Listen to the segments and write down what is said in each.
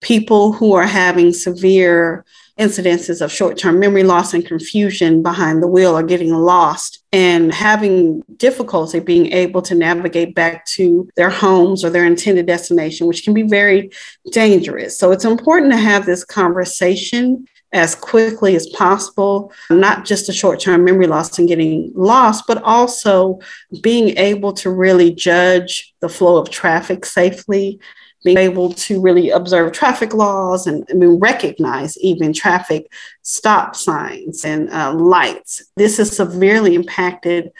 people who are having severe incidences of short term memory loss and confusion behind the wheel are getting lost and having difficulty being able to navigate back to their homes or their intended destination, which can be very dangerous. So it's important to have this conversation as quickly as possible, not just the short term memory loss and getting lost, but also being able to really judge the flow of traffic safely being able to really observe traffic laws and I mean, recognize even traffic stop signs and uh, lights. This is severely impacted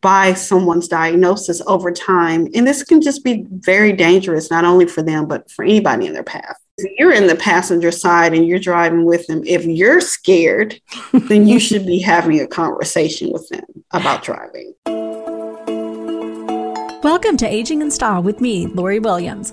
by someone's diagnosis over time. And this can just be very dangerous, not only for them, but for anybody in their path. If you're in the passenger side and you're driving with them, if you're scared, then you should be having a conversation with them about driving. Welcome to Aging in Style with me, Lori Williams.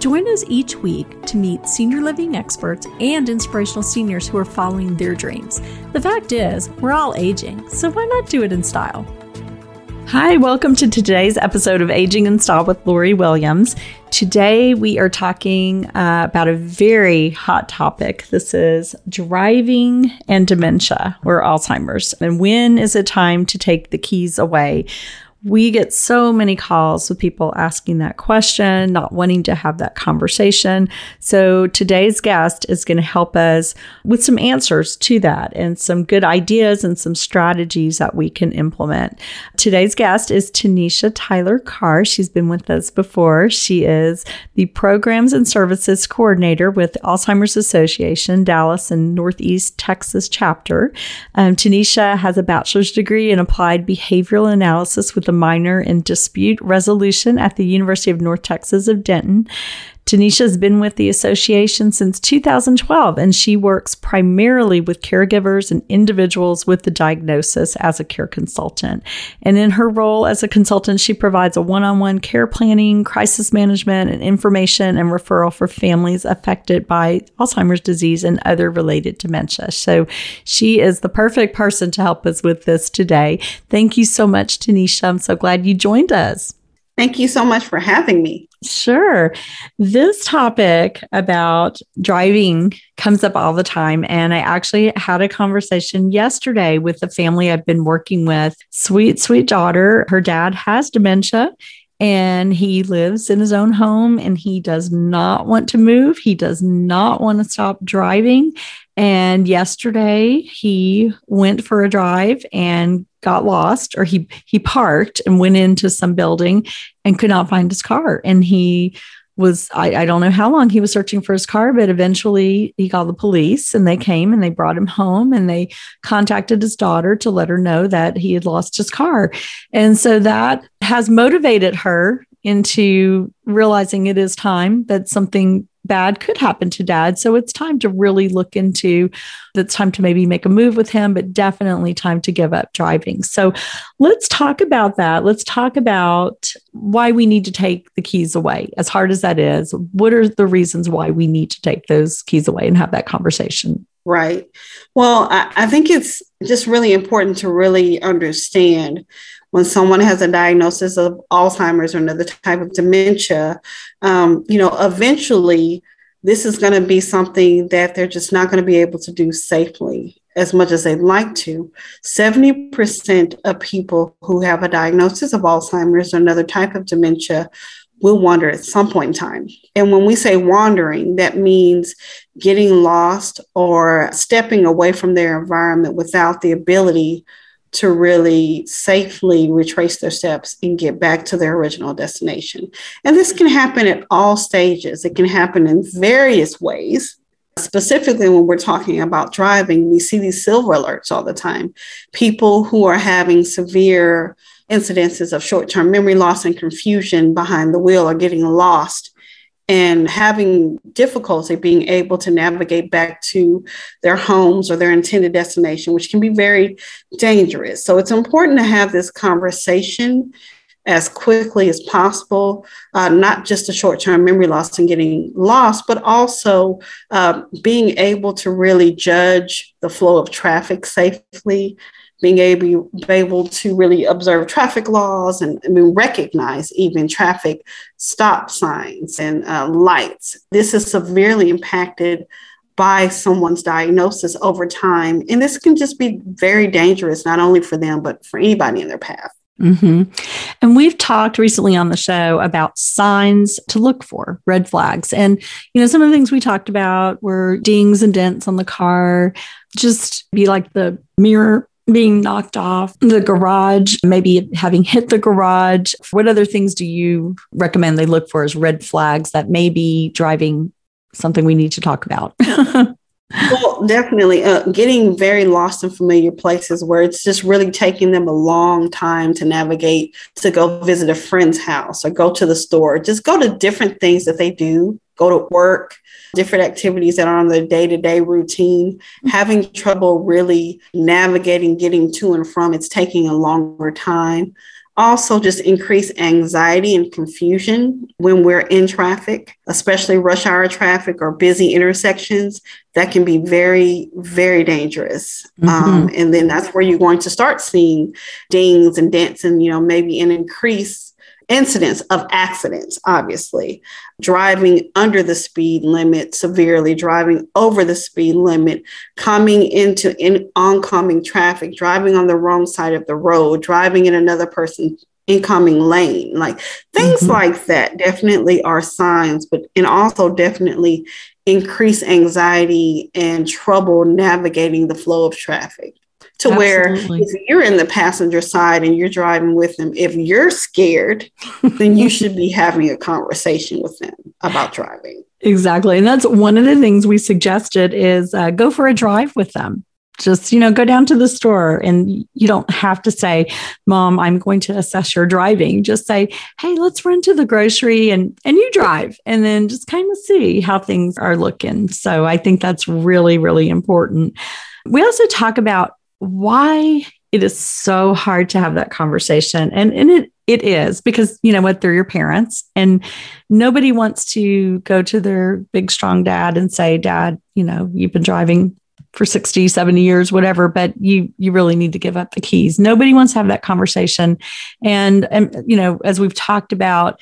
Join us each week to meet senior living experts and inspirational seniors who are following their dreams. The fact is, we're all aging, so why not do it in style? Hi, welcome to today's episode of Aging in Style with Lori Williams. Today we are talking uh, about a very hot topic. This is driving and dementia or Alzheimer's. And when is it time to take the keys away? We get so many calls with people asking that question, not wanting to have that conversation. So today's guest is going to help us with some answers to that and some good ideas and some strategies that we can implement. Today's guest is Tanisha Tyler Carr. She's been with us before. She is the Programs and Services Coordinator with Alzheimer's Association, Dallas and Northeast Texas chapter. Um, Tanisha has a bachelor's degree in applied behavioral analysis with a minor in dispute resolution at the University of North Texas of Denton. Tanisha has been with the association since 2012, and she works primarily with caregivers and individuals with the diagnosis as a care consultant. And in her role as a consultant, she provides a one on one care planning, crisis management, and information and referral for families affected by Alzheimer's disease and other related dementia. So she is the perfect person to help us with this today. Thank you so much, Tanisha. I'm so glad you joined us. Thank you so much for having me. Sure. This topic about driving comes up all the time. And I actually had a conversation yesterday with the family I've been working with. Sweet, sweet daughter. Her dad has dementia and he lives in his own home and he does not want to move. He does not want to stop driving. And yesterday he went for a drive and got lost or he he parked and went into some building and could not find his car. And he was I, I don't know how long he was searching for his car but eventually he called the police and they came and they brought him home and they contacted his daughter to let her know that he had lost his car. And so that has motivated her into realizing it is time that something bad could happen to dad. So it's time to really look into it's time to maybe make a move with him, but definitely time to give up driving. So let's talk about that. Let's talk about why we need to take the keys away, as hard as that is. What are the reasons why we need to take those keys away and have that conversation? Right. Well, I, I think it's just really important to really understand when someone has a diagnosis of Alzheimer's or another type of dementia, um, you know, eventually this is going to be something that they're just not going to be able to do safely as much as they'd like to. 70% of people who have a diagnosis of Alzheimer's or another type of dementia will wander at some point in time. And when we say wandering, that means getting lost or stepping away from their environment without the ability to really safely retrace their steps and get back to their original destination. And this can happen at all stages, it can happen in various ways. Specifically, when we're talking about driving, we see these silver alerts all the time. People who are having severe incidences of short term memory loss and confusion behind the wheel are getting lost and having difficulty being able to navigate back to their homes or their intended destination, which can be very dangerous. So it's important to have this conversation as quickly as possible, uh, not just the short term memory loss and getting lost, but also uh, being able to really judge the flow of traffic safely. Being able, able to really observe traffic laws and I mean, recognize even traffic stop signs and uh, lights. This is severely impacted by someone's diagnosis over time. And this can just be very dangerous, not only for them, but for anybody in their path. Mm-hmm. And we've talked recently on the show about signs to look for, red flags. And, you know, some of the things we talked about were dings and dents on the car, just be like the mirror being knocked off, the garage, maybe having hit the garage. What other things do you recommend they look for as red flags that may be driving something we need to talk about? well, definitely uh, getting very lost in familiar places where it's just really taking them a long time to navigate to go visit a friend's house or go to the store, just go to different things that they do, go to work, different activities that are on the day to day routine, having trouble really navigating, getting to and from, it's taking a longer time also just increase anxiety and confusion when we're in traffic, especially rush hour traffic or busy intersections. That can be very, very dangerous. Mm-hmm. Um, and then that's where you're going to start seeing dings and dents and, you know, maybe an increase incidents of accidents, obviously, driving under the speed limit severely, driving over the speed limit, coming into in, oncoming traffic, driving on the wrong side of the road, driving in another person's incoming lane, like things mm-hmm. like that definitely are signs, but and also definitely increase anxiety and trouble navigating the flow of traffic to Absolutely. where if you're in the passenger side and you're driving with them, if you're scared, then you should be having a conversation with them about driving. Exactly. And that's one of the things we suggested is uh, go for a drive with them. Just, you know, go down to the store and you don't have to say, Mom, I'm going to assess your driving. Just say, Hey, let's run to the grocery and and you drive and then just kind of see how things are looking. So I think that's really, really important. We also talk about why it is so hard to have that conversation. And, and it, it is because, you know what, they're your parents and nobody wants to go to their big, strong dad and say, Dad, you know, you've been driving for 60, 70 years, whatever, but you, you really need to give up the keys. Nobody wants to have that conversation. And, and, you know, as we've talked about,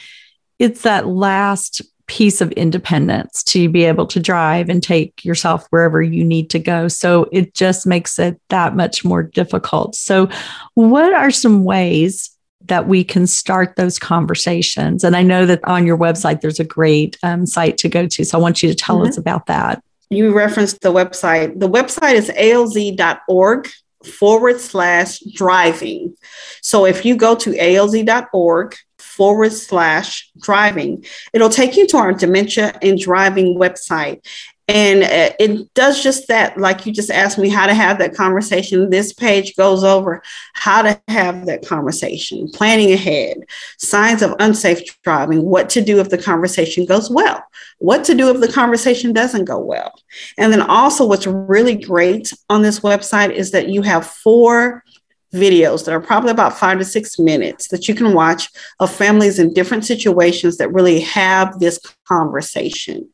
it's that last piece of independence to be able to drive and take yourself wherever you need to go. So it just makes it that much more difficult. So, what are some ways that we can start those conversations? And I know that on your website, there's a great um, site to go to. So, I want you to tell mm-hmm. us about that. You referenced the website. The website is alz.org forward slash driving. So if you go to alz.org forward slash driving. It'll take you to our dementia and driving website. And uh, it does just that, like you just asked me how to have that conversation. This page goes over how to have that conversation, planning ahead, signs of unsafe driving, what to do if the conversation goes well, what to do if the conversation doesn't go well. And then also, what's really great on this website is that you have four videos that are probably about five to six minutes that you can watch of families in different situations that really have this conversation.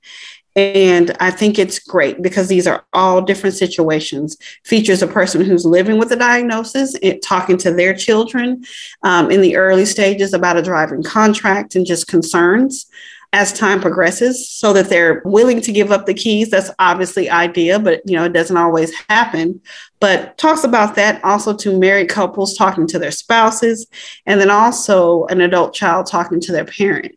And I think it's great because these are all different situations. Features a person who's living with a diagnosis, it, talking to their children um, in the early stages about a driving contract and just concerns as time progresses so that they're willing to give up the keys. That's obviously idea but you know it doesn't always happen. But talks about that also to married couples talking to their spouses and then also an adult child talking to their parent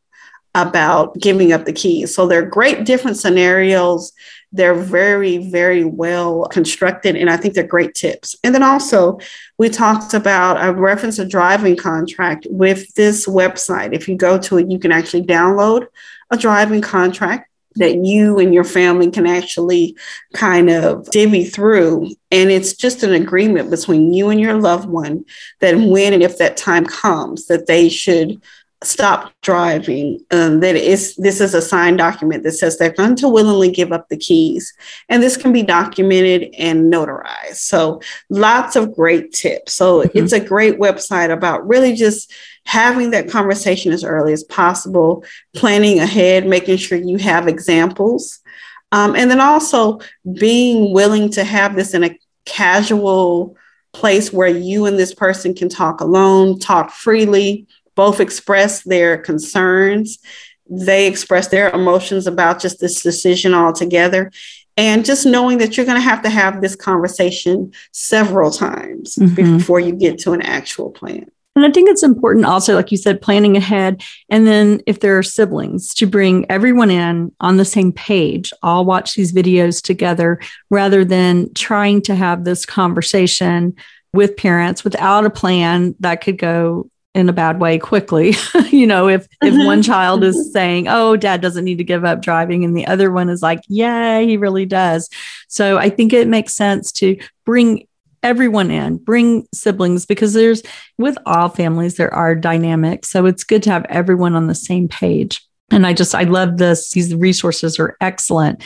about giving up the keys. So they're great different scenarios. They're very very well constructed and i think they're great tips. And then also we talked about a reference a driving contract with this website. If you go to it you can actually download a driving contract that you and your family can actually kind of divvy through. And it's just an agreement between you and your loved one that when and if that time comes, that they should stop driving, um, that is this is a signed document that says they're going to willingly give up the keys, and this can be documented and notarized. So lots of great tips. So mm-hmm. it's a great website about really just having that conversation as early as possible, planning ahead, making sure you have examples, um, and then also being willing to have this in a casual place where you and this person can talk alone, talk freely both express their concerns. They express their emotions about just this decision altogether. And just knowing that you're going to have to have this conversation several times mm-hmm. before you get to an actual plan. And I think it's important also, like you said, planning ahead. And then if there are siblings, to bring everyone in on the same page, all watch these videos together rather than trying to have this conversation with parents without a plan that could go in a bad way quickly. you know, if if mm-hmm. one child is mm-hmm. saying, "Oh, dad doesn't need to give up driving," and the other one is like, "Yeah, he really does." So I think it makes sense to bring everyone in, bring siblings because there's with all families there are dynamics. So it's good to have everyone on the same page. And I just I love this. These resources are excellent.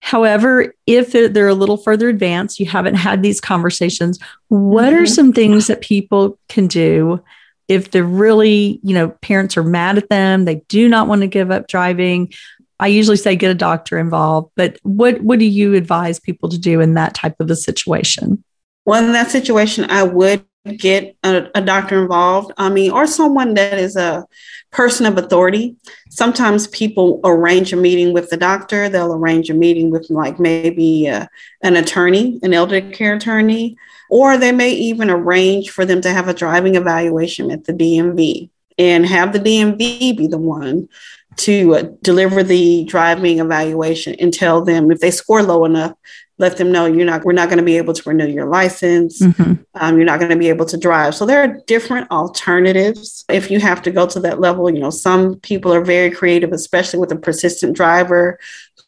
However, if they're a little further advanced, you haven't had these conversations, what mm-hmm. are some things that people can do if they're really, you know, parents are mad at them, they do not want to give up driving. I usually say get a doctor involved, but what what do you advise people to do in that type of a situation? Well, in that situation, I would get a, a, doctor involved. I mean, or someone that is a person of authority. Sometimes people arrange a meeting with the doctor. They'll arrange a meeting with like maybe uh, an attorney, an elder care attorney, or they may even arrange for them to have a driving evaluation at the DMV and have the DMV be the one to uh, deliver the driving evaluation and tell them if they score low enough let them know you're not we're not going to be able to renew your license mm-hmm. um, you're not going to be able to drive so there are different alternatives if you have to go to that level you know some people are very creative especially with a persistent driver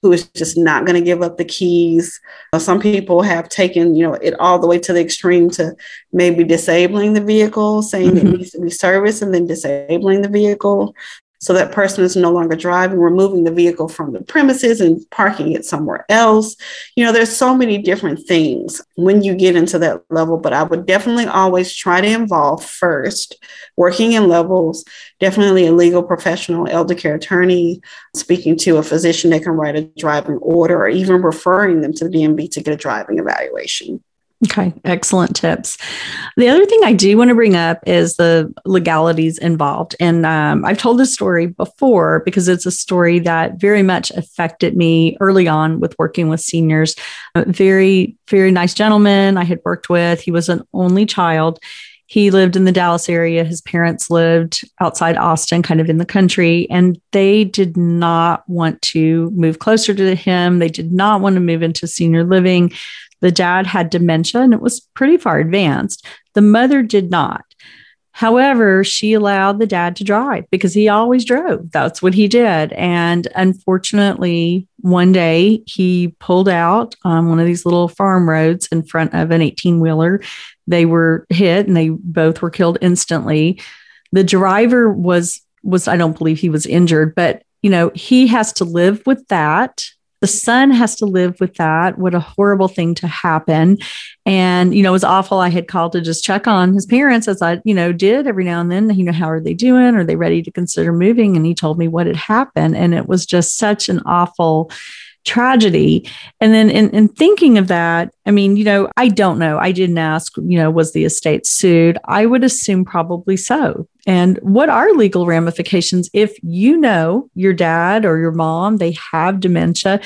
who is just not going to give up the keys. Some people have taken, you know, it all the way to the extreme to maybe disabling the vehicle, saying mm-hmm. it needs to be serviced and then disabling the vehicle. So that person is no longer driving, removing the vehicle from the premises and parking it somewhere else. You know, there's so many different things when you get into that level, but I would definitely always try to involve first working in levels, definitely a legal professional, elder care attorney, speaking to a physician that can write a driving order, or even referring them to the DMV to get a driving evaluation. Okay, excellent tips. The other thing I do want to bring up is the legalities involved. And um, I've told this story before because it's a story that very much affected me early on with working with seniors. A very, very nice gentleman I had worked with. He was an only child. He lived in the Dallas area. His parents lived outside Austin, kind of in the country, and they did not want to move closer to him. They did not want to move into senior living. The dad had dementia and it was pretty far advanced. The mother did not. However, she allowed the dad to drive because he always drove. That's what he did. And unfortunately, one day he pulled out on one of these little farm roads in front of an 18 wheeler. They were hit and they both were killed instantly. The driver was was I don't believe he was injured, but you know, he has to live with that the son has to live with that. What a horrible thing to happen. And, you know, it was awful. I had called to just check on his parents as I, you know, did every now and then, you know, how are they doing? Are they ready to consider moving? And he told me what had happened. And it was just such an awful tragedy. And then in, in thinking of that, I mean, you know, I don't know. I didn't ask, you know, was the estate sued? I would assume probably so. And what are legal ramifications if you know your dad or your mom, they have dementia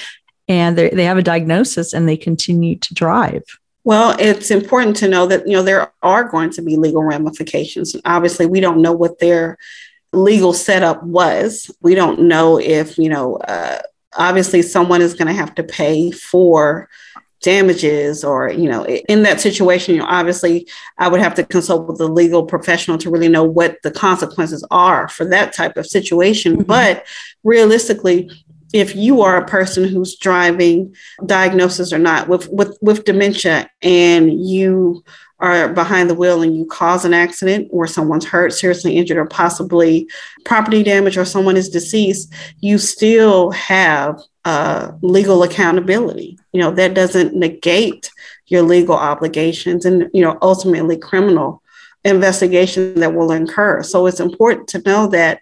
and they have a diagnosis and they continue to drive? Well, it's important to know that, you know, there are going to be legal ramifications. Obviously, we don't know what their legal setup was. We don't know if, you know, uh, obviously someone is going to have to pay for damages or you know in that situation you know obviously i would have to consult with the legal professional to really know what the consequences are for that type of situation mm-hmm. but realistically if you are a person who's driving diagnosis or not with with with dementia and you are behind the wheel and you cause an accident or someone's hurt, seriously injured, or possibly property damage, or someone is deceased, you still have uh, legal accountability. You know, that doesn't negate your legal obligations and, you know, ultimately criminal investigation that will incur. So it's important to know that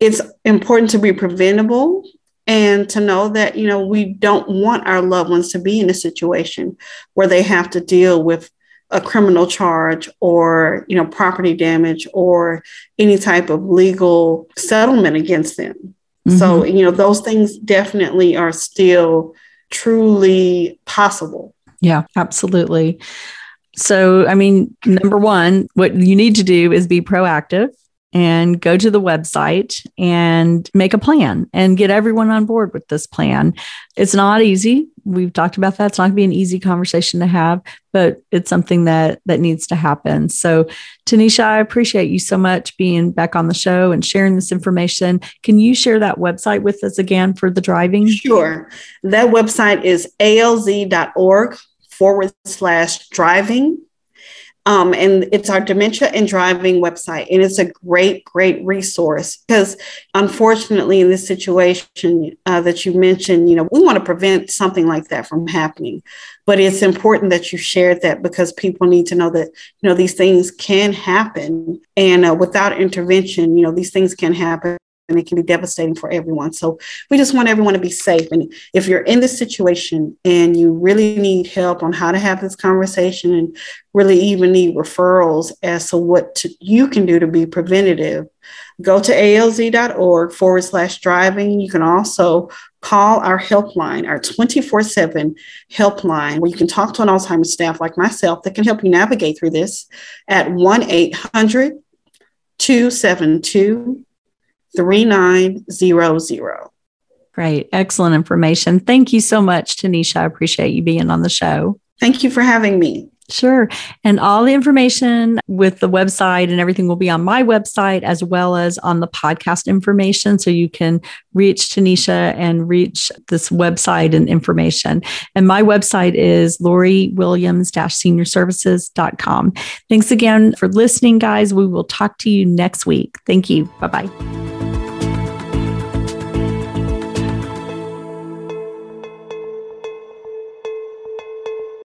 it's important to be preventable and to know that you know we don't want our loved ones to be in a situation where they have to deal with a criminal charge or you know property damage or any type of legal settlement against them. Mm-hmm. so you know those things definitely are still truly possible. Yeah absolutely. So i mean number one what you need to do is be proactive and go to the website and make a plan and get everyone on board with this plan. It's not easy. We've talked about that. It's not going to be an easy conversation to have, but it's something that that needs to happen. So, Tanisha, I appreciate you so much being back on the show and sharing this information. Can you share that website with us again for the driving? Sure. That website is alz.org forward slash driving um, and it's our dementia and driving website. And it's a great, great resource because unfortunately, in this situation uh, that you mentioned, you know, we want to prevent something like that from happening. But it's important that you shared that because people need to know that, you know, these things can happen. And uh, without intervention, you know, these things can happen and it can be devastating for everyone. So we just want everyone to be safe. And if you're in this situation and you really need help on how to have this conversation and really even need referrals as to what to, you can do to be preventative, go to alz.org forward slash driving. You can also call our helpline, our 24 7 helpline, where you can talk to an Alzheimer's staff like myself that can help you navigate through this at 1 800 272 3900. Great. Excellent information. Thank you so much, Tanisha. I appreciate you being on the show. Thank you for having me. Sure. And all the information with the website and everything will be on my website as well as on the podcast information. So you can reach Tanisha and reach this website and information. And my website is Lori Williams seniorservices.com. Thanks again for listening, guys. We will talk to you next week. Thank you. Bye bye.